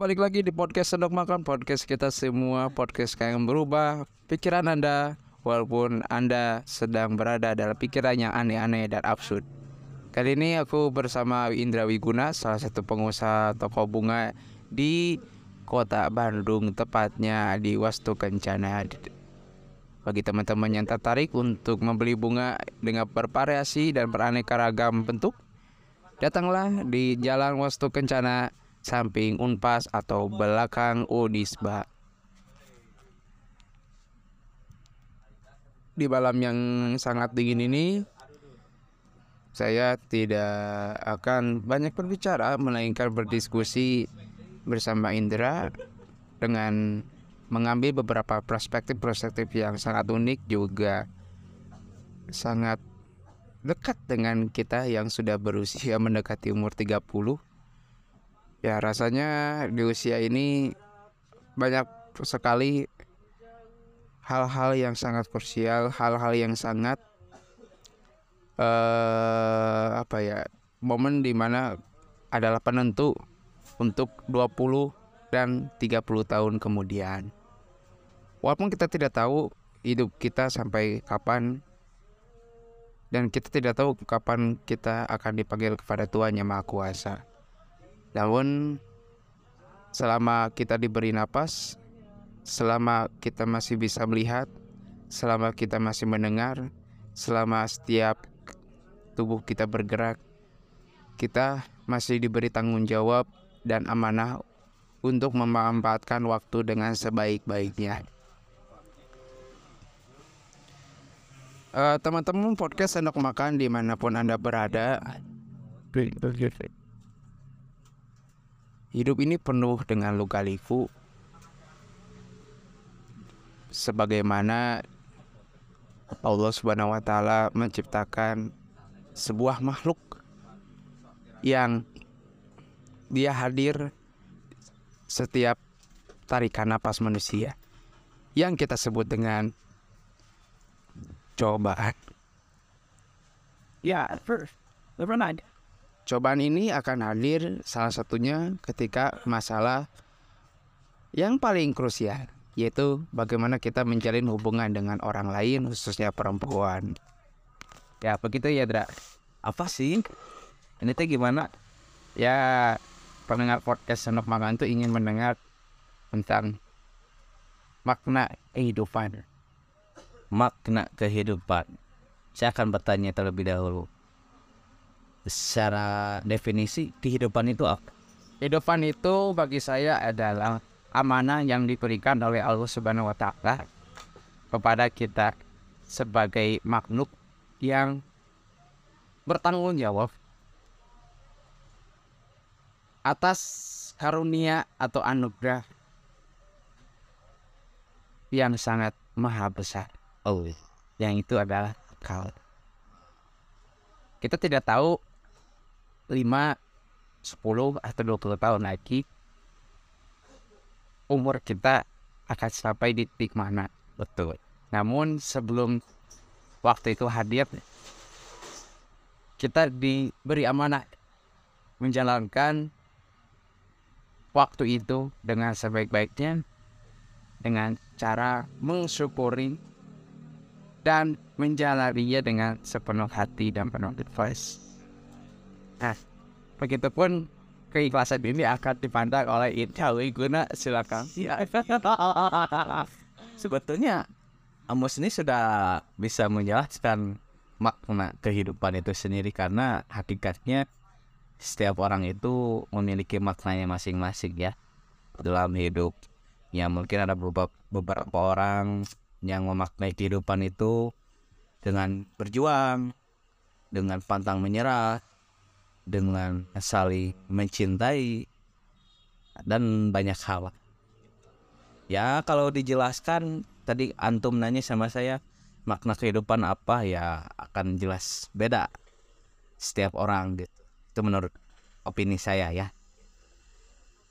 Balik lagi di podcast Sendok Makan Podcast kita semua Podcast yang berubah pikiran Anda Walaupun Anda sedang berada dalam pikiran yang aneh-aneh dan absurd. Kali ini aku bersama Indra Wiguna Salah satu pengusaha toko bunga di kota Bandung Tepatnya di Wastu Kencana. Bagi teman-teman yang tertarik untuk membeli bunga dengan bervariasi dan beraneka ragam bentuk Datanglah di Jalan Wastu Kencana samping Unpas atau belakang Unisba. Di malam yang sangat dingin ini, saya tidak akan banyak berbicara, melainkan berdiskusi bersama Indra dengan mengambil beberapa perspektif-perspektif yang sangat unik juga sangat dekat dengan kita yang sudah berusia mendekati umur 30 Ya rasanya di usia ini banyak sekali hal-hal yang sangat krusial, hal-hal yang sangat uh, apa ya momen di mana adalah penentu untuk 20 dan 30 tahun kemudian. Walaupun kita tidak tahu hidup kita sampai kapan dan kita tidak tahu kapan kita akan dipanggil kepada Tuhan Yang Maha Kuasa. Namun selama kita diberi napas, selama kita masih bisa melihat, selama kita masih mendengar, selama setiap tubuh kita bergerak, kita masih diberi tanggung jawab dan amanah untuk memanfaatkan waktu dengan sebaik-baiknya. Uh, teman-teman podcast sendok makan di mana pun anda berada. Hidup ini penuh dengan luka liku sebagaimana Allah Subhanahu wa taala menciptakan sebuah makhluk yang dia hadir setiap tarikan napas manusia yang kita sebut dengan cobaan. Ya, first, never mind. Cobaan ini akan hadir salah satunya ketika masalah yang paling krusial yaitu bagaimana kita menjalin hubungan dengan orang lain khususnya perempuan. Ya begitu ya Dra. Apa sih? Ini teh gimana? Ya pendengar podcast Senok Makan itu ingin mendengar tentang makna kehidupan. Makna kehidupan. Saya akan bertanya terlebih dahulu secara definisi kehidupan itu apa? Kehidupan itu bagi saya adalah amanah yang diberikan oleh Allah Subhanahu wa taala kepada kita sebagai makhluk yang bertanggung jawab atas karunia atau anugerah yang sangat maha besar. Oh, yang itu adalah kau. Kita tidak tahu 5, 10 atau 20 tahun lagi umur kita akan sampai di titik mana. Betul. Namun sebelum waktu itu hadir kita diberi amanah menjalankan waktu itu dengan sebaik-baiknya dengan cara mensyukuri dan menjalaninya dengan sepenuh hati dan penuh advice. Nah, begitupun keikhlasan ini akan dipandang oleh Incawi guna silakan. Ya. Sebetulnya Amos ini sudah bisa menjelaskan makna kehidupan itu sendiri karena hakikatnya setiap orang itu memiliki maknanya masing-masing ya dalam hidup. Ya mungkin ada beberapa orang yang memaknai kehidupan itu dengan berjuang, dengan pantang menyerah, dengan saling mencintai dan banyak hal. Ya kalau dijelaskan tadi antum nanya sama saya makna kehidupan apa ya akan jelas beda setiap orang gitu. Itu menurut opini saya ya.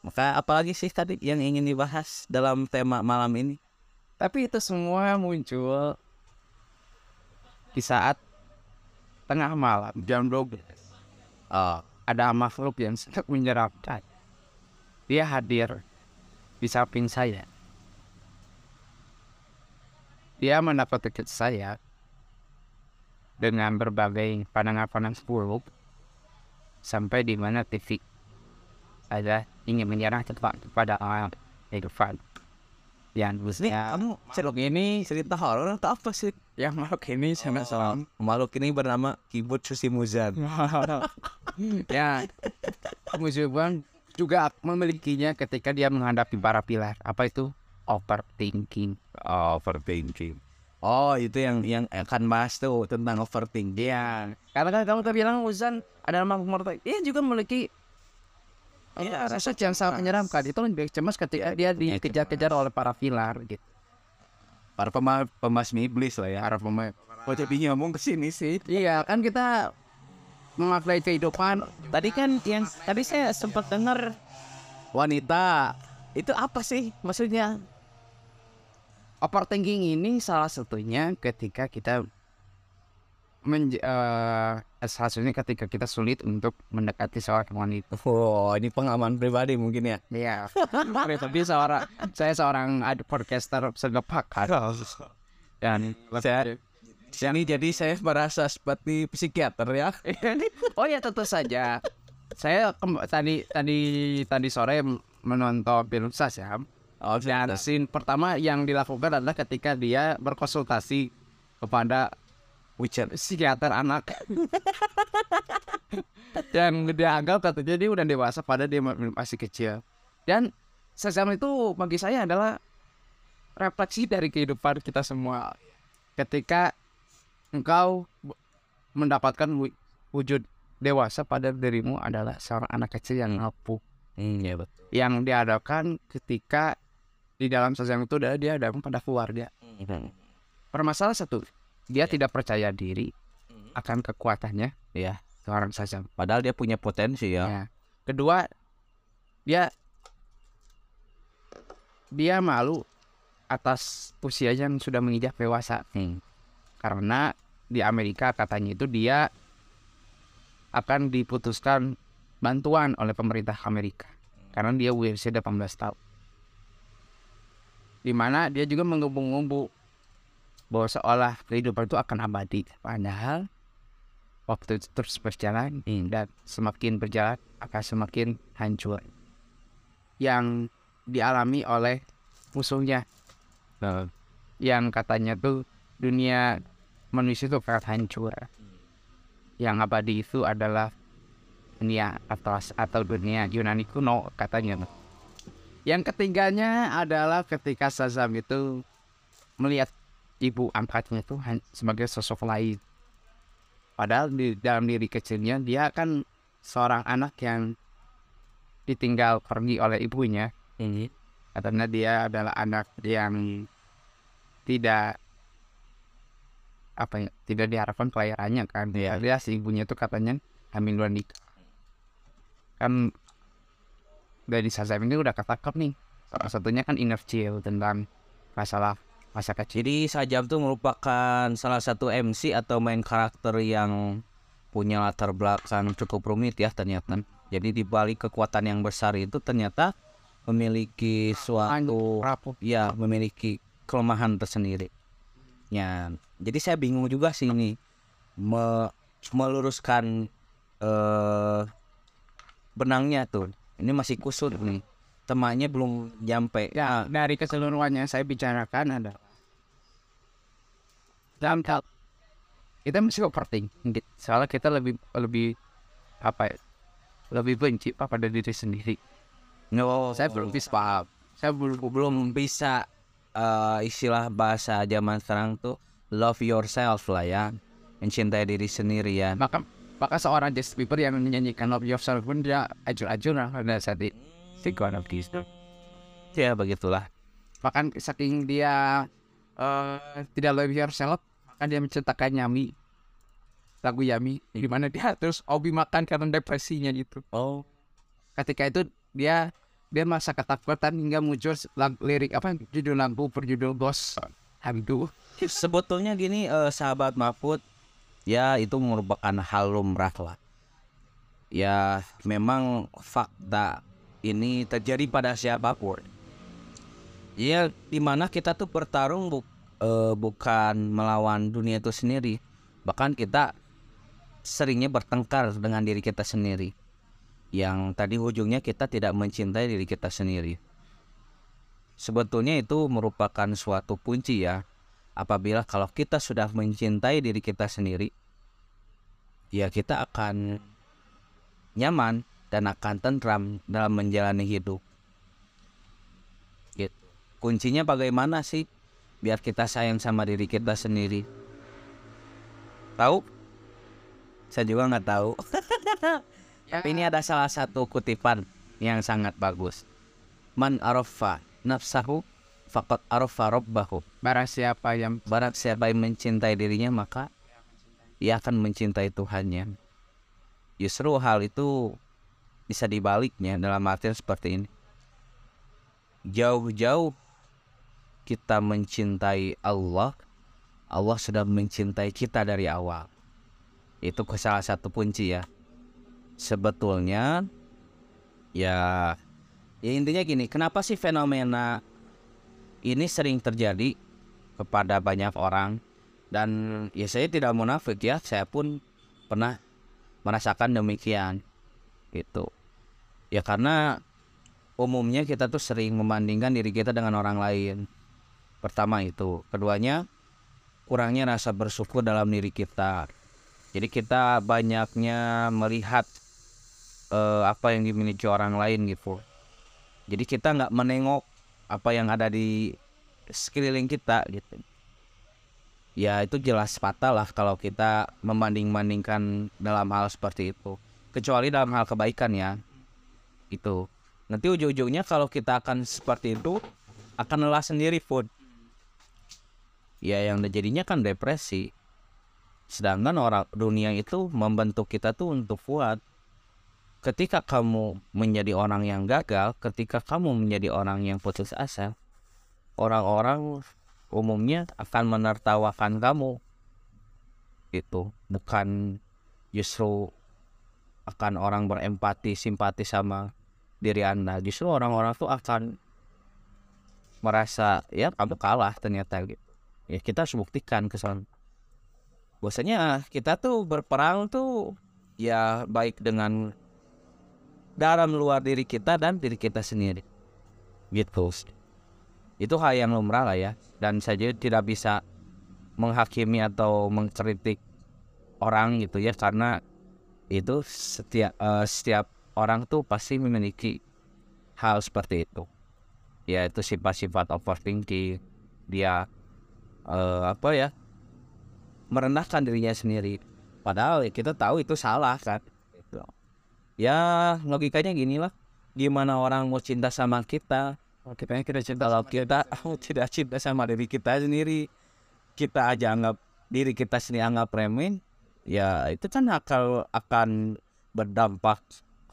Maka apalagi sih tadi yang ingin dibahas dalam tema malam ini? Tapi itu semua muncul di saat tengah malam jam 12 uh, ada makhluk yang sangat menyeramkan dia hadir di samping saya. Dia mendapat dekat saya dengan berbagai pandangan-pandangan buruk sampai di mana titik ada ingin menyerang cepat kepada orang kehidupan yang Ini ya, kamu cerita ini cerita horor atau apa sih? yang makhluk ini sangat salam Makhluk ini bernama Kibut Susi Muzan. ya Musuhan juga memilikinya ketika dia menghadapi para pilar apa itu overthinking Overthinking. Oh itu yang yang akan bahas tuh tentang overthinking. Iya, karena kan kamu terbilang Uzan adalah makhluk mortal. Dia juga memiliki ya, rasa yang sangat menyeramkan. Itu lebih cemas ketika dia dikejar-kejar oleh para pilar gitu. Para pema pemasmi iblis lah ya. Para pemain. Kok jadi ngomong ke sini sih? Iya, kan kita memaknai kehidupan. Tadi kan yang tadi saya sempat dengar wanita. Itu apa sih maksudnya? Overthinking ini salah satunya ketika kita menj eh, salah satunya ketika kita sulit untuk mendekati seorang wanita. Oh, ini pengalaman pribadi mungkin ya. Iya. Tapi seorang saya seorang ad- podcaster segepak dan Saya ini jadi saya merasa seperti psikiater ya. oh ya tentu saja. Saya tadi tadi tadi sore menonton film Shazam. Oh, Dan scene pertama yang dilakukan adalah ketika dia berkonsultasi kepada Witcher. psikiater anak. Dan dia anggap katanya dia udah dewasa pada dia ma- masih kecil. Dan Shazam itu bagi saya adalah refleksi dari kehidupan kita semua. Ketika engkau mendapatkan wu- wujud dewasa pada dirimu adalah seorang anak kecil yang rapuh Hmm, ya betul. yang dihadapkan ketika di dalam Shazam itu adalah dia dihadapkan pada keluarga. Permasalahan satu, dia tidak percaya diri akan kekuatannya Ya. seorang Shazam. Padahal dia punya potensi ya. Ya. Kedua, dia dia malu atas usianya yang sudah menginjak dewasa. Hmm. Karena di Amerika katanya itu dia akan diputuskan bantuan oleh pemerintah Amerika karena dia usia 18 tahun. Di mana dia juga mengumbu-ngumbu bahwa seolah kehidupan itu akan abadi. Padahal waktu itu terus berjalan dan semakin berjalan akan semakin hancur. Yang dialami oleh musuhnya Nah, yang katanya tuh dunia manusia itu sangat hancur. Yang abadi itu adalah dunia atas atau dunia Yunani kuno katanya. Yang ketiganya adalah ketika Shazam itu melihat ibu angkatnya itu sebagai sosok lain. Padahal di dalam diri kecilnya dia kan seorang anak yang ditinggal pergi oleh ibunya ini katanya dia adalah anak yang tidak apa ya tidak diharapkan kelahirannya kan Iya. dia si ibunya tuh katanya hamil dua nikah kan dari Shazam ini udah ketangkep nih salah satunya kan inner child tentang masalah masa kecil Jadi Sajam tuh merupakan salah satu MC atau main karakter yang punya latar belakang cukup rumit ya ternyata. Jadi di balik kekuatan yang besar itu ternyata memiliki suatu ya memiliki kelemahan tersendiri. Ya, jadi saya bingung juga sih ini me- meluruskan eh benangnya tuh. Ini masih kusut nih. Temannya belum nyampe. ya dari keseluruhannya saya bicarakan adalah dalam hal kita masih overthinking gitu. soalnya kita lebih lebih apa ya lebih benci pada diri sendiri No, saya belum bisa paham saya belum belum bisa eh, istilah bahasa zaman sekarang tuh love yourself lah ya. Mencintai diri sendiri ya. Maka maka seorang Justin Bieber yang menyanyikan Love Yourself pun dia ajur-ajur lah pada saat itu si one of these ya begitulah. Bahkan saking dia eh tidak love yourself maka dia menciptakan Yami. Lagu Yami di mana dia terus hobi makan karena depresinya gitu. Oh. Ketika itu dia dia masa ketakutan hingga muncul lirik apa judul lagu berjudul Ghost Aduh sebetulnya gini eh, sahabat Mahfud ya itu merupakan hal lumrah lah ya memang fakta ini terjadi pada siapa pun. Ya, di mana kita tuh bertarung bu- eh, bukan melawan dunia itu sendiri, bahkan kita seringnya bertengkar dengan diri kita sendiri. Yang tadi ujungnya kita tidak mencintai diri kita sendiri. Sebetulnya itu merupakan suatu kunci ya. Apabila kalau kita sudah mencintai diri kita sendiri, ya kita akan nyaman dan akan tentram dalam menjalani hidup. Gitu. Kuncinya bagaimana sih biar kita sayang sama diri kita sendiri? Tahu? Saya juga nggak tahu. Tapi ini ada salah satu kutipan yang sangat bagus. Man arafa nafsahu faqad arafa rabbahu. Barang siapa yang Barang siapa yang mencintai dirinya maka ia akan mencintai Tuhannya. Justru hal itu bisa dibaliknya dalam artian seperti ini. Jauh-jauh kita mencintai Allah, Allah sudah mencintai kita dari awal. Itu ke salah satu kunci ya. Sebetulnya ya ya intinya gini, kenapa sih fenomena ini sering terjadi kepada banyak orang dan ya saya tidak munafik ya, saya pun pernah merasakan demikian gitu. Ya karena umumnya kita tuh sering membandingkan diri kita dengan orang lain. Pertama itu, keduanya kurangnya rasa bersyukur dalam diri kita. Jadi kita banyaknya melihat eh, apa yang dimiliki orang lain gitu. Jadi kita nggak menengok apa yang ada di sekeliling kita gitu. Ya itu jelas fatal lah kalau kita membanding-bandingkan dalam hal seperti itu. Kecuali dalam hal kebaikan ya. Itu. Nanti ujung-ujungnya kalau kita akan seperti itu akan lelah sendiri pun. Ya yang jadinya kan depresi. Sedangkan orang dunia itu membentuk kita tuh untuk kuat. Ketika kamu menjadi orang yang gagal, ketika kamu menjadi orang yang putus asa, orang-orang umumnya akan menertawakan kamu. Itu bukan justru akan orang berempati, simpati sama diri Anda. Justru orang-orang tuh akan merasa ya kamu kalah ternyata gitu. Ya kita harus buktikan ke sana bahwasanya kita tuh berperang tuh ya baik dengan dalam luar diri kita dan diri kita sendiri. Gitu itu hal yang lumrah lah ya. Dan saya tidak bisa menghakimi atau mengkritik orang gitu ya karena itu setiap eh, setiap orang tuh pasti memiliki hal seperti itu. Yaitu sifat-sifat overthinking. Dia eh, apa ya merendahkan dirinya sendiri. Padahal ya kita tahu itu salah kan. Ya logikanya gini lah. Gimana orang mau cinta sama kita? kita kita cinta Kalau kita tidak cinta sama diri kita sendiri, kita aja anggap diri kita sendiri anggap remeh, ya itu kan akal akan berdampak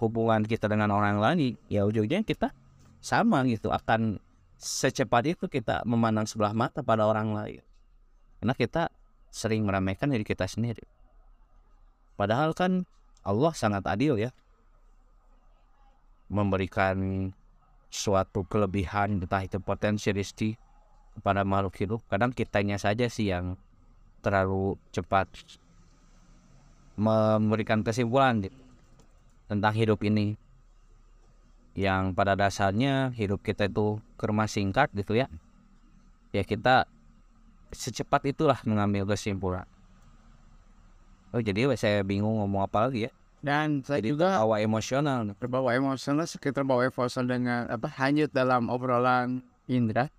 hubungan kita dengan orang lain. Ya ujungnya kita sama gitu akan secepat itu kita memandang sebelah mata pada orang lain. Karena kita sering meremehkan diri kita sendiri. Padahal kan Allah sangat adil ya. Memberikan suatu kelebihan entah itu potensi rezeki kepada makhluk hidup. Kadang kitanya saja sih yang terlalu cepat memberikan kesimpulan tentang hidup ini. Yang pada dasarnya hidup kita itu kerma singkat gitu ya. Ya kita secepat itulah mengambil kesimpulan. Oh jadi saya bingung ngomong apa lagi ya. Dan saya Jadi juga bawa emosional. terbawa emosional sekitar bawa emosional dengan apa hanyut dalam obrolan Indra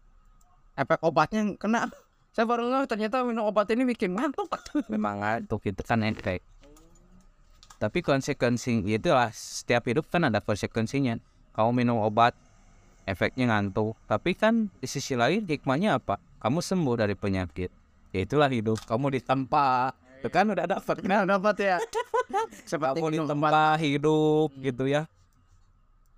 efek obatnya kena saya baru ngeh ternyata minum obat ini bikin ngantuk Memang untuk itu kan efek. Tapi konsekuensi itu lah setiap hidup kan ada konsekuensinya. Kamu minum obat efeknya ngantuk. Tapi kan di sisi lain hikmahnya apa? Kamu sembuh dari penyakit. Ya itulah hidup. Kamu ditempa. Itu kan udah dapat. nah dapat ya seperti Kamu minum ditempa hidup gitu ya.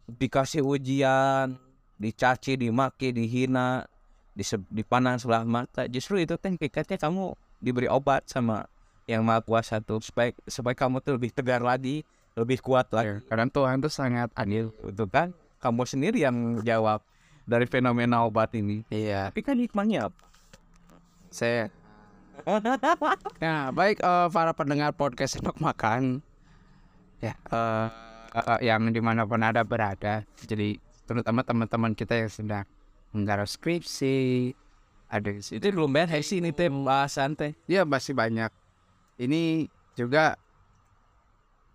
Dikasih ujian, dicaci, dimaki, dihina, dise- dipandang sebelah mata. Justru itu kan hakikatnya kamu diberi obat sama yang maha kuasa tuh supaya supaya kamu tuh lebih tegar lagi, lebih kuat lagi. karena Tuhan tuh sangat adil Itu kan kamu sendiri yang jawab dari fenomena obat ini. Iya, Tapi kan hikmahnya apa? saya. Nah, baik eh, para pendengar podcast Sendok Makan, ya eh, eh, yang di mana pun ada berada. Jadi terutama teman-teman kita yang sedang menggarap skripsi, ada di situ. Itu belum beres sih ini teh bahasan teh. Ya masih banyak. Ini juga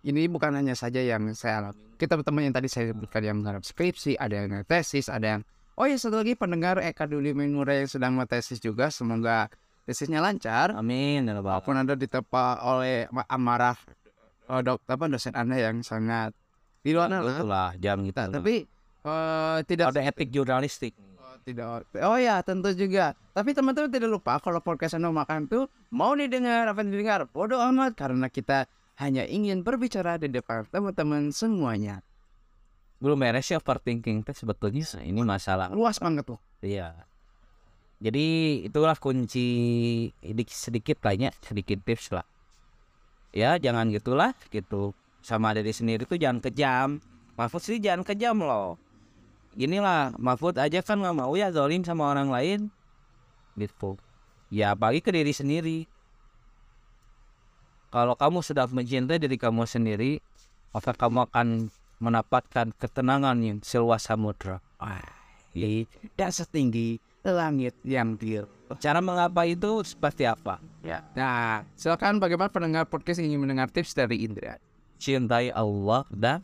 ini bukan hanya saja yang saya alami. Kita teman yang tadi saya sebutkan yang menggarap skripsi, ada yang tesis, ada yang Oh ya satu lagi pendengar Eka Duli Menura yang sedang tesis juga, semoga tesisnya lancar. Amin ya. Walaupun Anda diterpa oleh ma- amarah eh, dok apa dosen Anda yang sangat di luar. Itulah jam kita. Tapi eh, tidak ada etik jurnalistik. Oh, tidak oh ya tentu juga tapi teman-teman tidak lupa kalau podcast Anda makan tuh mau didengar apa didengar bodoh amat karena kita hanya ingin berbicara di depan teman-teman semuanya Belum beres sih overthinking teh sebetulnya ini masalah. luas banget loh Iya. Jadi itulah kunci sedikit sedikit lah ya, sedikit tips lah. Ya jangan gitulah gitu. Sama diri sendiri tuh jangan kejam. Mahfud sih jangan kejam loh. Inilah Mahfud aja kan nggak mau ya zolim sama orang lain. Gitu. Ya apalagi ke diri sendiri. Kalau kamu sudah mencintai diri kamu sendiri, maka kamu akan mendapatkan ketenangan yang seluas samudra. Wah, Jadi, dan setinggi langit yang biru Cara mengapa itu seperti apa? ya nah silakan bagaimana pendengar podcast ingin mendengar tips dari Indra Cintai Allah dan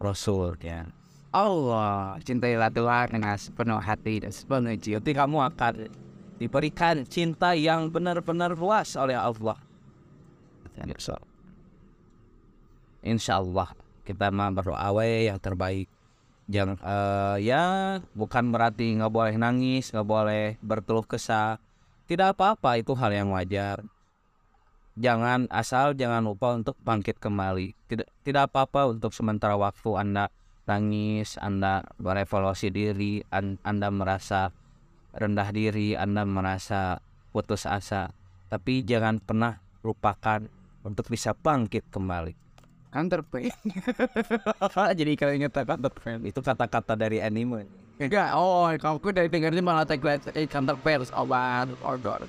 Rasulnya. Allah cintailah Tuhan dengan sepenuh hati dan sepenuh jiwa Jadi kamu akan diberikan cinta yang benar-benar luas oleh Allah. Insya Allah kita berdoa yang terbaik. Jangan eh, ya bukan berarti nggak boleh nangis, nggak boleh berkeluh kesah. Tidak apa-apa itu hal yang wajar. Jangan asal jangan lupa untuk bangkit kembali. Tidak tidak apa-apa untuk sementara waktu Anda nangis, Anda berevaluasi diri, An- Anda merasa rendah diri, Anda merasa putus asa. Tapi jangan pernah lupakan untuk bisa bangkit kembali. Counterpart jadi kalau ingat counterpart Itu kata-kata dari anime. Enggak, oh kalau aku dari dengarnya malah tagline eh, counterpart obat order.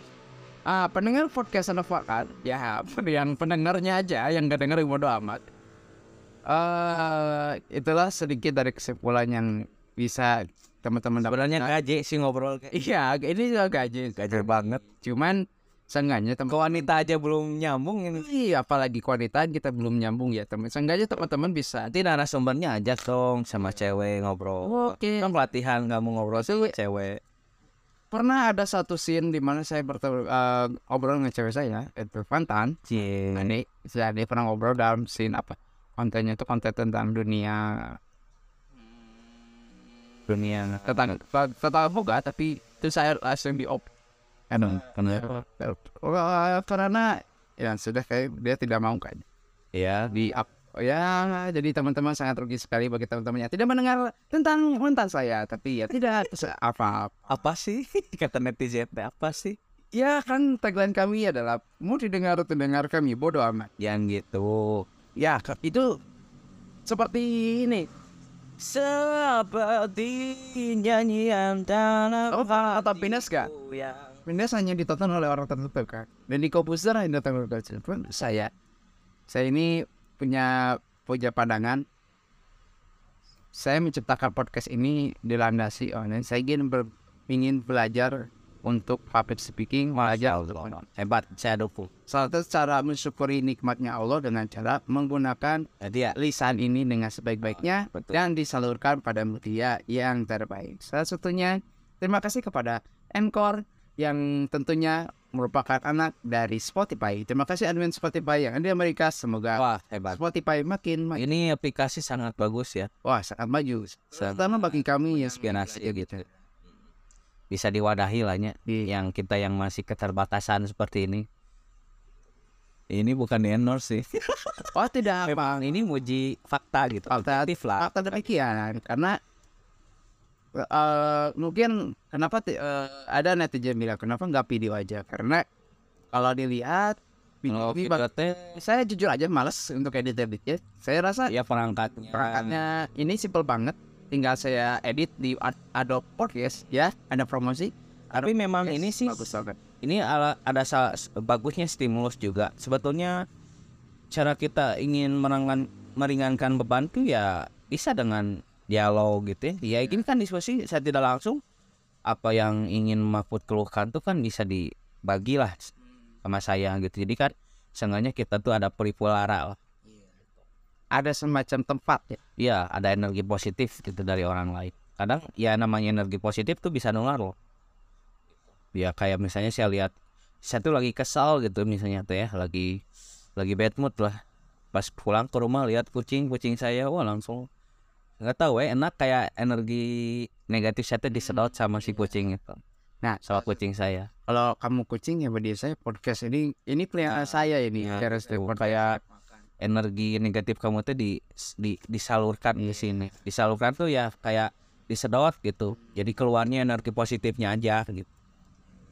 Ah, pendengar podcast anak kan, ya yang pendengarnya aja yang gak denger bodo amat. Eh, itulah sedikit dari kesimpulan yang bisa teman-teman dapat. Sebenarnya gaje sih ngobrol kayak Iya, ini juga gaji, gaje banget. cuman seenggaknya teman Ke wanita aja belum nyambung ini. Iya, apalagi kewangitaan kita belum nyambung ya teman. Seenggaknya teman-teman bisa. Nanti narasumbernya ajak dong sama cewek ngobrol. Oke. Kan pelatihan kamu ngobrol sama cewek. Pernah ada satu scene di mana saya bertemu eh, ngobrol dengan cewek saya, itu Fantan. Cie. Ini saya dia pernah ngobrol dalam scene apa? Kontennya itu konten tentang dunia Dunia tentang tentang boga tapi itu saya langsung di op. Wah, karena ya sudah kayak dia tidak mau kan Ya, di up. Ya, jadi teman-teman sangat rugi sekali bagi teman-teman yang tidak mendengar tentang mantan saya, tapi ya tidak apa apa sih kata netizen apa sih? Ya kan tagline kami adalah mau didengar atau dengar kami bodoh amat. Yang gitu. Ya itu seperti ini. Seperti nyanyian dalam Oh, atau Pines gak? hatiku Pindas hanya ditonton oleh orang tertentu kan. Dan di komputer hanya datang oleh orang tertentu. Saya, saya ini punya punya pandangan. Saya menciptakan podcast ini dilandasi oleh saya ingin ber, ingin belajar untuk public speaking, belajar hebat saya dukung. Salah satu cara mensyukuri nikmatnya Allah dengan cara menggunakan Jadi ya lisan ini dengan sebaik-baiknya Betul. dan disalurkan pada media yang terbaik. Salah satunya terima kasih kepada Encore yang tentunya merupakan anak dari Spotify. Terima kasih admin Spotify yang ada di Amerika. Semoga wah hebat. Spotify makin maju. Ini aplikasi sangat bagus ya. Wah, sangat maju. Terutama bagi kami yang Inspirasi belajar gitu. Bisa diwadahi lah nya. Iya. Yang kita yang masih keterbatasan seperti ini. Ini bukan endorse sih. Oh, tidak. Memang ini muji fakta gitu. Fakta- lah. Fakta demikian karena eh mungkin kenapa eh, ada netizen bilang kenapa nggak video aja karena kalau dilihat video ini saya jujur aja males untuk edit editnya saya rasa ya perangkatnya. perangkatnya ini simple banget tinggal saya edit di Ad- Adobe Podcast ya. Ada promosi. Tapi memang Yes, ini sih bagus banget. ini ala- ada sa- bagusnya stimulus juga. Sebetulnya cara kita ingin merangan, meringankan beban tuh ya bisa dengan dialog gitu ya. Ya ini kan diskusi saya tidak langsung apa yang ingin Mahfud keluhkan tuh kan bisa dibagi lah sama saya gitu. Jadi kan seenggaknya kita tuh ada peripulara lah. Ada semacam tempat ya. Iya, ada energi positif gitu dari orang lain. Kadang ya namanya energi positif tuh bisa nular loh. Ya kayak misalnya saya lihat saya tuh lagi kesal gitu misalnya tuh ya, lagi lagi bad mood lah. Pas pulang ke rumah lihat kucing kucing saya, wah langsung nggak tahu ya enak kayak energi negatif saya tuh disedot sama si kucing itu. Nah, Sama kucing saya. kalau kamu kucing ya berarti saya podcast ini ini peliharaan saya ini. ya, podcast. kayak energi negatif kamu tuh di, di disalurkan di sini. Disalurkan tuh ya kayak disedot gitu. Jadi keluarnya energi positifnya aja gitu.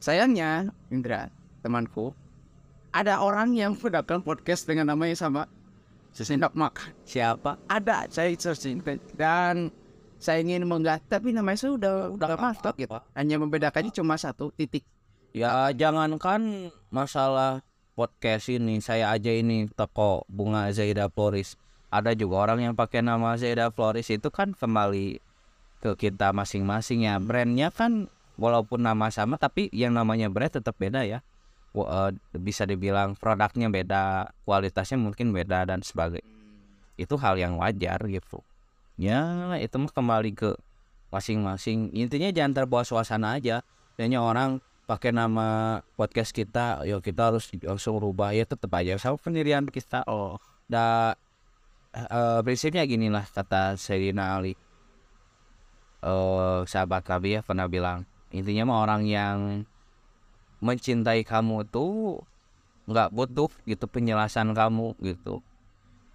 Sayangnya, Indra, temanku, ada orang yang mendapatkan podcast dengan nama yang sama. Sesendak makan. Siapa? Ada, saya searching dan saya ingin menggak, tapi namanya saya udah udah mantap gitu. Hanya membedakannya cuma satu titik. Ya jangankan masalah podcast ini, saya aja ini toko bunga Zaida Floris. Ada juga orang yang pakai nama Zaida Floris itu kan kembali ke kita masing-masing ya. Brandnya kan walaupun nama sama tapi yang namanya brand tetap beda ya. Eh, bisa dibilang produknya beda, kualitasnya mungkin beda dan sebagainya. Itu hal yang wajar gitu. Ya itu mah kembali ke masing-masing. Intinya jangan terbawa suasana aja. Kayaknya orang pakai nama podcast kita, yo kita harus langsung rubah ya tetap aja sama pendirian kita. Oh, da eh, prinsipnya gini lah kata Sayyidina Ali. Eh sahabat kami ya pernah bilang intinya mah orang yang mencintai kamu tuh nggak butuh gitu penjelasan kamu gitu.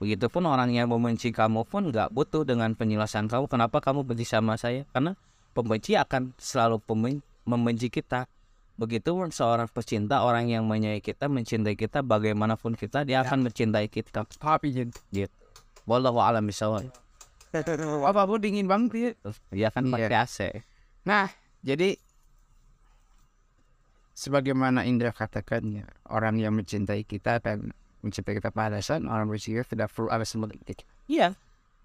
Begitupun orang yang membenci kamu pun nggak butuh dengan penjelasan kamu kenapa kamu benci sama saya karena pembenci akan selalu membenci kita. Begitu seorang pecinta orang yang menyayangi kita mencintai kita bagaimanapun kita dia akan mencintai kita. Jin. Gitu. Wallahu a'lam. Apa dingin banget ya. Ya kan Iya. pakai AC. Nah, jadi sebagaimana Indra katakannya, orang yang mencintai kita dan mencintai kita pada dasar orang bersikap tidak perlu ada sementing. Iya.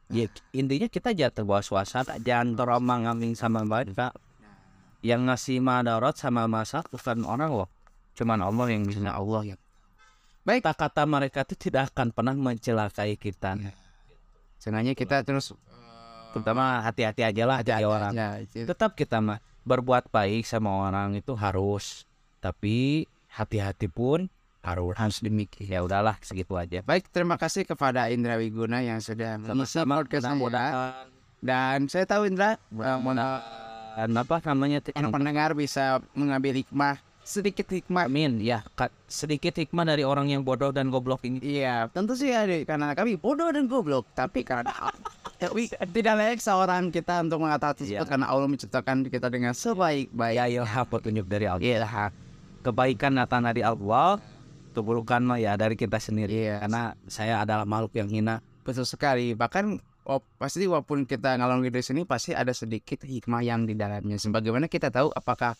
Ya, intinya kita jangan terbawa suasana, jangan teromang ambing sama mereka. Yang ngasih madarat sama masak bukan orang loh. Cuman Allah yang bisa Allah yang Baik. kata-kata mereka itu tidak akan pernah mencelakai kita. Sengaja kita terus Terutama hati-hati aja lah jadi orang. ya, itu- Tetap kita mah berbuat baik sama orang itu harus. Tapi hati-hati pun harus. demikian. Ya udahlah segitu aja. Baik, terima kasih kepada Indra Wiguna yang sudah podcast saya. Dan saya tahu Indra, eh, mohon Dan apa namanya? para pendengar bisa mengambil hikmah sedikit hikmah. Amin ya sedikit hikmah dari orang yang bodoh dan goblok ini. Iya, tentu sih ada karena kami bodoh dan goblok, tapi karena tapi tidak layak seorang kita untuk mengatakan tersebut Iya. karena Allah menciptakan kita dengan sebaik-baik. Ya ilham petunjuk dari Allah. Iya, Kebaikan datang dari Allah, keburukan mah ya dari kita sendiri. Iya. Karena saya adalah makhluk yang hina. betul sekali. Bahkan wa- pasti walaupun kita ngalung di sini pasti ada sedikit hikmah yang di dalamnya. Sebagaimana kita tahu apakah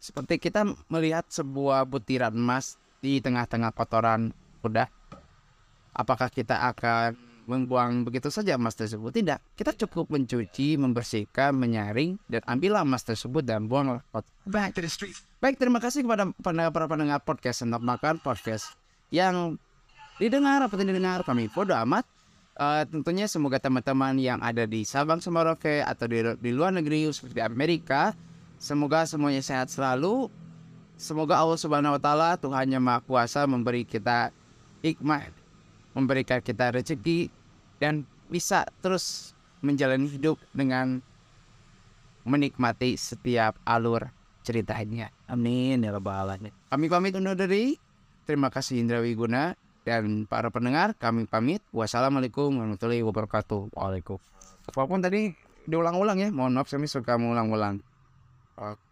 seperti kita melihat sebuah butiran emas di tengah-tengah kotoran kuda, apakah kita akan membuang begitu saja emas tersebut? Tidak. Kita cukup mencuci, membersihkan, menyaring, dan ambillah emas tersebut dan buanglah kotoran. Back to the street. Baik, terima kasih kepada para pendengar podcast Sendok Makan Podcast yang didengar apa tidak didengar kami bodo amat. Eh, tentunya semoga teman-teman yang ada di Sabang Merauke atau di, di luar negeri seperti Amerika, semoga semuanya sehat selalu. Semoga Allah Subhanahu wa taala Tuhan yang Maha Kuasa memberi kita hikmah, memberikan kita rezeki dan bisa terus menjalani hidup dengan menikmati setiap alur ceritanya. Amin ya rabbal alamin. Kami pamit undur diri. Terima kasih Indra Wiguna dan para pendengar. Kami pamit. Wassalamualaikum warahmatullahi wabarakatuh. Waalaikumsalam. Walaupun tadi diulang-ulang ya. Mohon maaf kami suka mengulang-ulang.